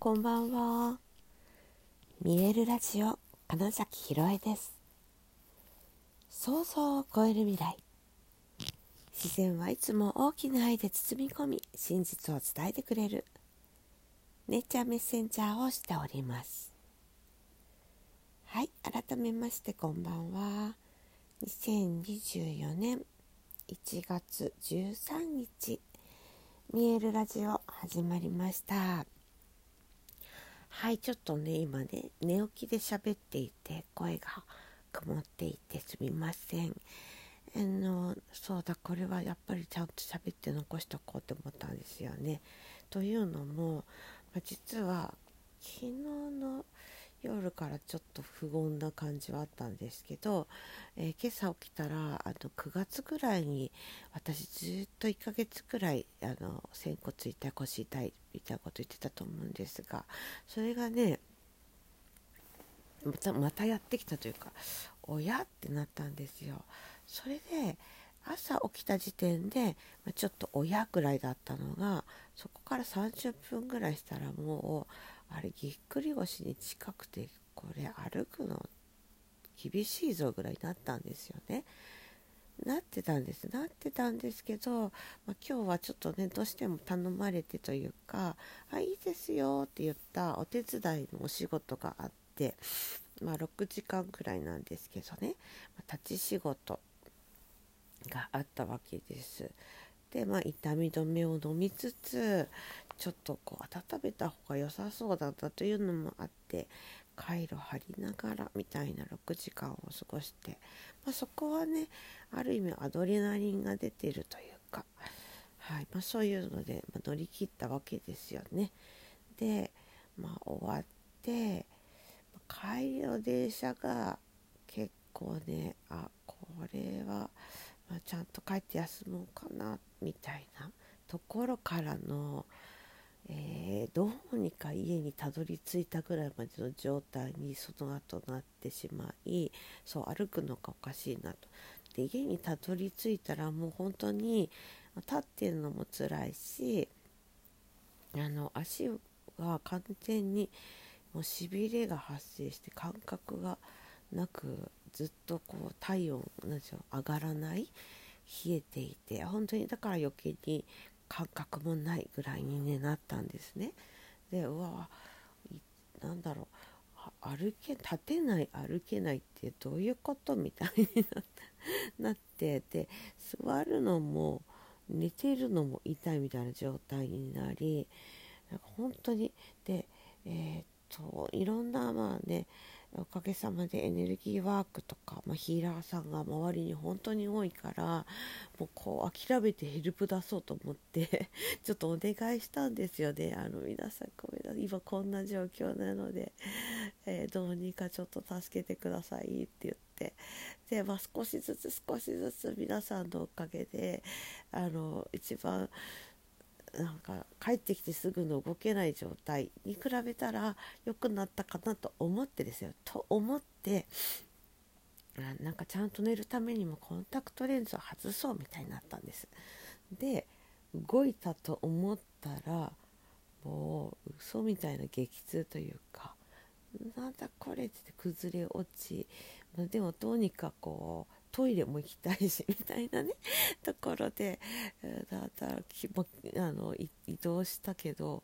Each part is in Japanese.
こんばんは。見えるラジオ金崎ひろえです。想像を超える未来。自然はいつも大きな愛で包み込み、真実を伝えてくれる。ネイチャーメッセンジャーをしております。はい、改めましてこんばんは。2024年1月13日、見えるラジオ始まりました。はい、ちょっとね、今ね、寝起きで喋っていて、声が曇っていてすみません。あの、そうだ、これはやっぱりちゃんと喋って残しとこうと思ったんですよね。というのも、ま、実は昨日の夜からちょっと不穏な感じはあったんですけど、えー、今朝起きたらあの9月ぐらいに私ずっと1ヶ月くらいあの仙骨痛い腰痛いみたいなこと言ってたと思うんですがそれがねまたまたやってきたというか親ってなったんですよ。それで朝起きた時点で、まちょっと親ぐらいだったのがそこから30分ぐらいしたらもうあれぎっくり腰に近くてこれ歩くの厳しいぞぐらいになったんですよね。なってたんですなってたんですけど、まあ、今日はちょっとねどうしても頼まれてというか「あいいですよ」って言ったお手伝いのお仕事があって、まあ、6時間くらいなんですけどね、立ち仕事があったわけです。で、まあ、痛み止めを飲みつつちょっとこう温めた方が良さそうだったというのもあってカイロ貼りながらみたいな6時間を過ごして、まあ、そこはねある意味アドレナリンが出てるというか、はいまあ、そういうので、ま乗り切ったわけですよね。で、まあ、終わって帰りの電車が結構ねあこれは、まあ、ちゃんと帰って休もうかなみたいなところからのえー、どうにか家にたどり着いたぐらいまでの状態にその後なってしまいそう歩くのがおかしいなと。で家にたどり着いたらもう本当に立ってるのも辛いしあの足が完全にもうしびれが発生して感覚がなくずっとこう体温なんでしょう上がらない冷えていて本当にだから余計に感覚もないぐらいに、ね、なったんですね。でうわなんだろう歩け立てない歩けないってどういうことみたいになってで座るのも寝てるのも痛いみたいな状態になり本当にでえー、っといろんなまあねおかげさまでエネルギーワークとか、まあ、ヒーラーさんが周りに本当に多いからもうこう諦めてヘルプ出そうと思って ちょっとお願いしたんですよね。あの皆さんごめんなさい。今こんな状況なので、えー、どうにかちょっと助けてくださいって言って。で、まあ、少しずつ少しずつ皆さんのおかげであの一番なんか帰ってきてすぐの動けない状態に比べたら良くなったかなと思ってですよ。と思ってなんかちゃんと寝るためにもコンタクトレンズを外そうみたいになったんです。で動いたと思ったらもう嘘みたいな激痛というかなんだこれって崩れ落ちでもどうにかこうトイレも行きたいしみたいなね ところでだったらあの移動したけど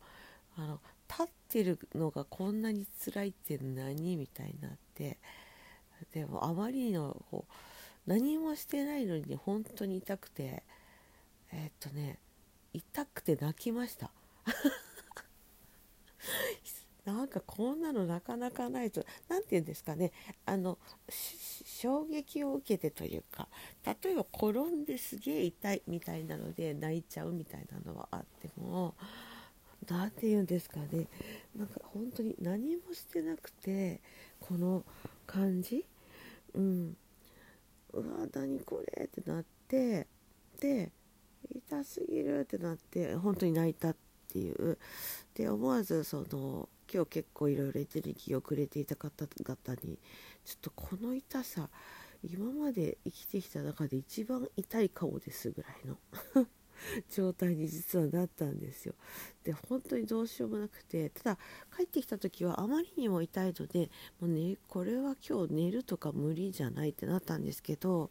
あの立ってるのがこんなに辛いって何？みたいになってでもあまりのこう何もしてないのに本当に痛くてえー、っとね痛くて泣きました。なんかこんなのなかなかないと何て言うんですかね。あの衝撃を受けてというか例えば転んですげえ痛いみたいなので泣いちゃうみたいなのはあっても何て言うんですかね。なんか本当に何もしてなくてこの感じ？うん。うわ何これ？ってなってで痛すぎるってなって本当に泣いたっていうで思わずその今日結構いろいろエネルギーをくれていた方々にちょっとこの痛さ今まで生きてきた中で一番痛い顔ですぐらいの 状態に実はなったんですよ。で本当にどうしようもなくてただ帰ってきた時はあまりにも痛いのでもう、ね、これは今日寝るとか無理じゃないってなったんですけど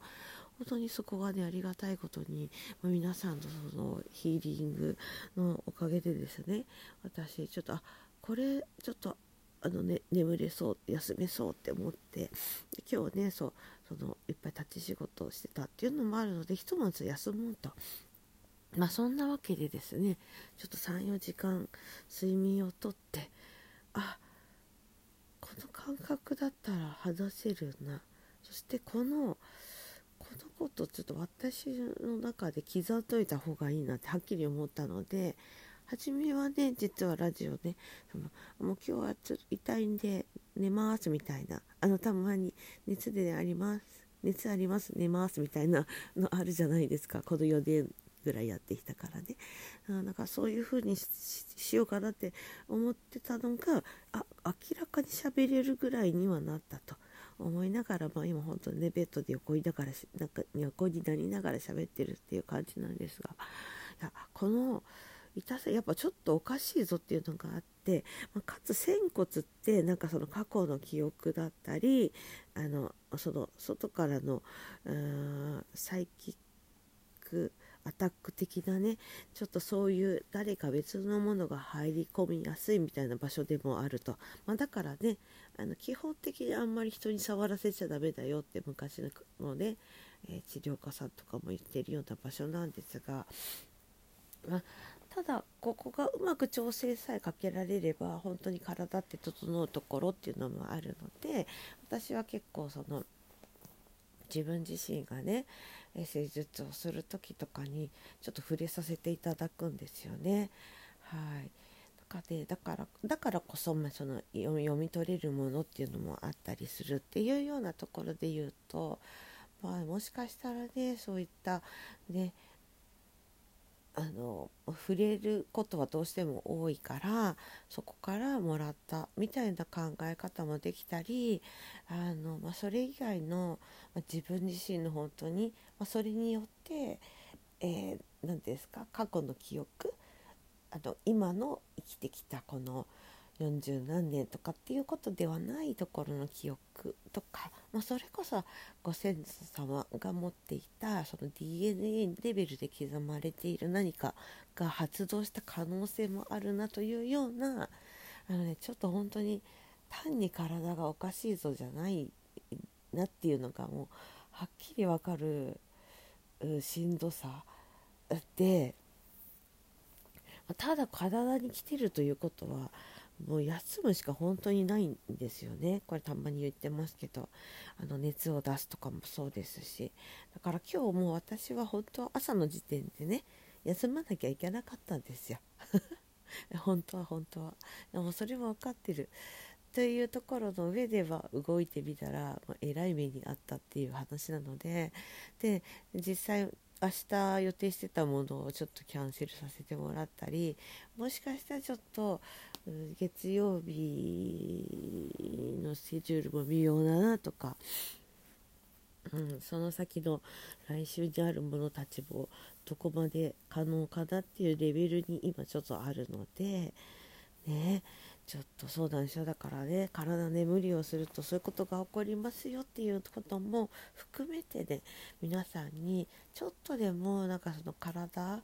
本当にそこがねありがたいことに皆さんのそのヒーリングのおかげでですね私ちょっとあこれちょっとあの、ね、眠れそう休めそうって思って今日ねそうそのいっぱい立ち仕事をしてたっていうのもあるのでひとまず休もうと。まあそんなわけでですねちょっと34時間睡眠をとってあこの感覚だったら話せるなそしてこのこのことちょっと私の中で刻んどいた方がいいなってはっきり思ったので初めはね実はラジオねもう今日はちょっと痛いんで寝ますみたいなあのたまに熱であります熱あります寝ますみたいなのあるじゃないですか。この4年ぐらいやってきたからね。だかそういう風にしようかなって思ってたのがあ明らかに喋れるぐらいにはなったと。思いながら、まあ、今本当にねベッドで横にながらなんか横になりながら喋ってるっていう感じなんですがいやこの痛さやっぱちょっとおかしいぞっていうのがあって、まあ、かつ仙骨ってなんかその過去の記憶だったりあのその外からのサイキックアタック的なねちょっとそういう誰か別のものが入り込みやすいみたいな場所でもあると、まあ、だからねあの基本的にあんまり人に触らせちゃダメだよって昔のね、えー、治療家さんとかも言ってるような場所なんですが、まあ、ただここがうまく調整さえかけられれば本当に体って整うところっていうのもあるので私は結構その自分自身がね施術をする時とかにちょっと触れさせていただくんですよね。はいだかでだからだからこそ、まあ、その読み取れるものっていうのもあったりするっていうようなところで言うと、まあ、もしかしたらねそういったねあの触れることはどうしても多いからそこからもらったみたいな考え方もできたりあの、まあ、それ以外の、まあ、自分自身の本当に、まあ、それによって、えー、何ですか過去の記憶あの今の生きてきたこの40何年とかっていうことではないところの記憶とか、まあ、それこそご先祖様が持っていたその DNA レベルで刻まれている何かが発動した可能性もあるなというようなあの、ね、ちょっと本当に単に体がおかしいぞじゃないなっていうのがもうはっきりわかるしんどさでただ体に来てるということはもう休むしか本当にないんですよね。これたまに言ってますけど。あの熱を出すとかもそうですし。だから今日もう私は本当朝の時点でね休まなきゃいけなかったんですよ。本当は本当は。でもそれも分かってる。というところの上では動いてみたら、まあ、えらい目にあったっていう話なので。で実際明日予定してたものをちょっとキャンセルさせてもらったりもしかしたらちょっと月曜日のスケジュールも微妙だなとか、うん、その先の来週にあるものたちもどこまで可能かなっていうレベルに今ちょっとあるのでね。ちょっとそうなんですよ。だからね体ね無理をするとそういうことが起こりますよっていうことも含めてね皆さんにちょっとでもなんかその体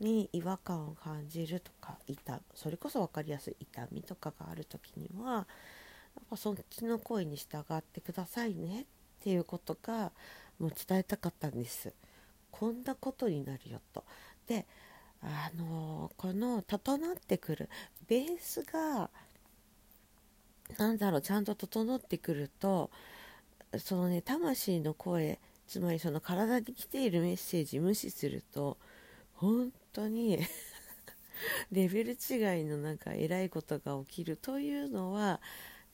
に違和感を感じるとか痛それこそ分かりやすい痛みとかがある時にはやっぱそっちの声に従ってくださいねっていうことがもう伝えたかったんです。こんなことになるよと。であのこの整ってくるベースがなんだろうちゃんと整ってくるとそのね魂の声つまりその体に来ているメッセージ無視すると本当に レベル違いのなんか偉いことが起きるというのは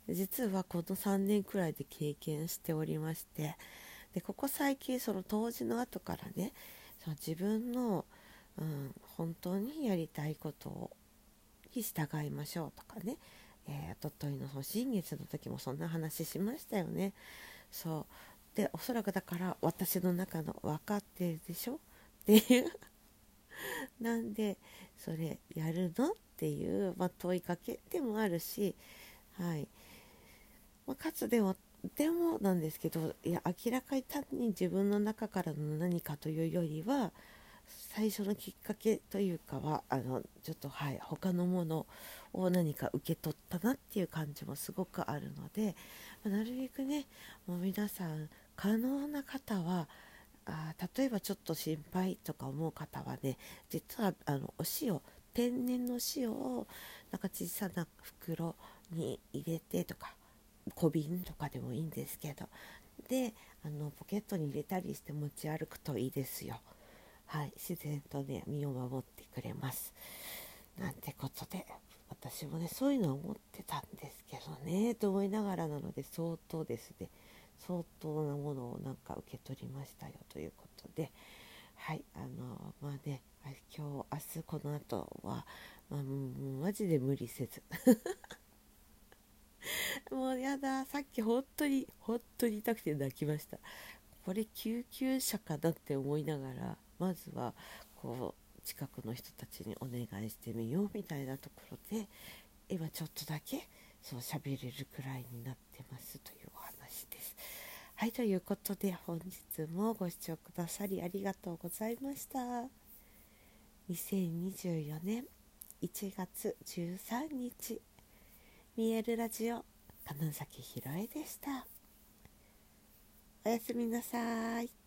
実はこの3年くらいで経験しておりましてでここ最近その当時の後からねその自分のうん、本当にやりたいことに従いましょうとかね、えー、おとといのその新月の時もそんな話しましたよね。そう。でおそらくだから私の中の分かってるでしょ？っていう。なんでそれやるの？っていう、まあ、問いかけでもあるし、はい。まあ、かつでもでもなんですけどいや明らかに単に自分の中からの何かというよりは最初のきっかけというかはあのちょっとはい他のものを何か受け取ったなっていう感じもすごくあるので、ま、なるべくねもう皆さん可能な方はあ例えばちょっと心配とか思う方はね実はあのお塩天然の塩をなんか小さな袋に入れてとか小瓶とかでもいいんですけどであのポケットに入れたりして持ち歩くといいですよ。はい、自然とね身を守ってくれます。なんてことで私もねそういうのは思ってたんですけどねと思いながらなので相当ですね相当なものをなんか受け取りましたよということではいあのまあね今日明日この後は、まあ、マジで無理せず もうやださっき本当に本当に痛くて泣きましたこれ救急車かなって思いながらまずはこう近くの人たちにお願いしてみようみたいなところで今ちょっとだけそう喋れるくらいになってますというお話です。はいということで本日もご視聴くださりありがとうございました。2024年1月13日見えるラジオ金崎ひろえでした。おやすみなさい。